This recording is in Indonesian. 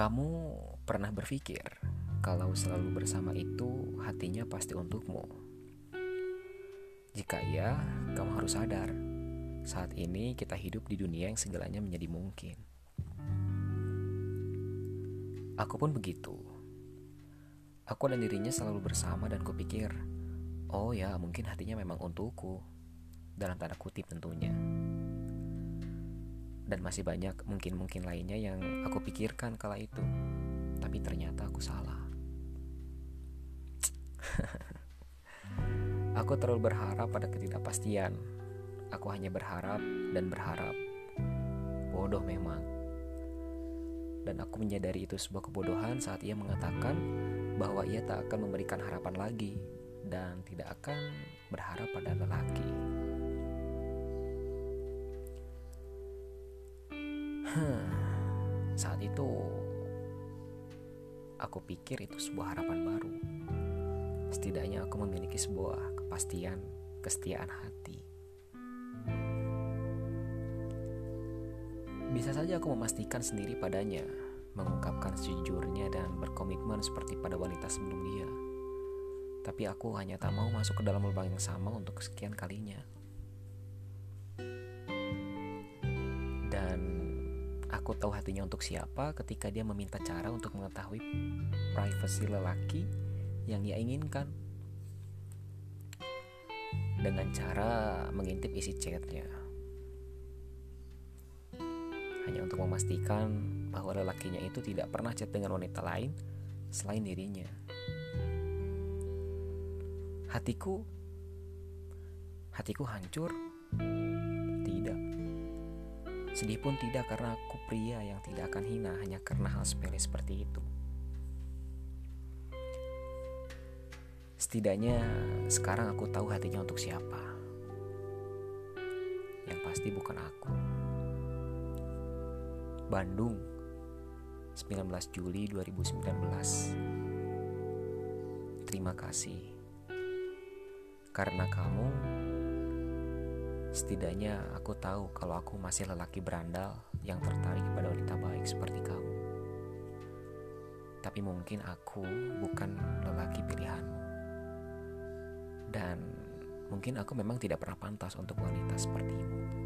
Kamu pernah berpikir kalau selalu bersama itu hatinya pasti untukmu? Jika iya, kamu harus sadar, saat ini kita hidup di dunia yang segalanya menjadi mungkin. Aku pun begitu. Aku dan dirinya selalu bersama dan kupikir, oh ya mungkin hatinya memang untukku. Dalam tanda kutip tentunya dan masih banyak mungkin-mungkin lainnya yang aku pikirkan kala itu. Tapi ternyata aku salah. aku terlalu berharap pada ketidakpastian. Aku hanya berharap dan berharap. Bodoh memang. Dan aku menyadari itu sebuah kebodohan saat ia mengatakan bahwa ia tak akan memberikan harapan lagi dan tidak akan berharap pada lelaki. Saat itu aku pikir itu sebuah harapan baru. Setidaknya aku memiliki sebuah kepastian, kesetiaan hati. Bisa saja aku memastikan sendiri padanya, mengungkapkan sejujurnya dan berkomitmen seperti pada wanita sebelum dia. Tapi aku hanya tak mau masuk ke dalam lubang yang sama untuk kesekian kalinya. Aku tahu hatinya untuk siapa ketika dia meminta cara untuk mengetahui privasi lelaki yang ia inginkan. Dengan cara mengintip isi chatnya. Hanya untuk memastikan bahwa lelakinya itu tidak pernah chat dengan wanita lain selain dirinya. Hatiku hatiku hancur Sedih pun tidak karena aku pria yang tidak akan hina hanya karena hal sepele seperti itu. Setidaknya sekarang aku tahu hatinya untuk siapa. Yang pasti bukan aku. Bandung, 19 Juli 2019. Terima kasih. Karena kamu Setidaknya aku tahu kalau aku masih lelaki berandal yang tertarik pada wanita baik seperti kamu. Tapi mungkin aku bukan lelaki pilihanmu. Dan mungkin aku memang tidak pernah pantas untuk wanita sepertimu.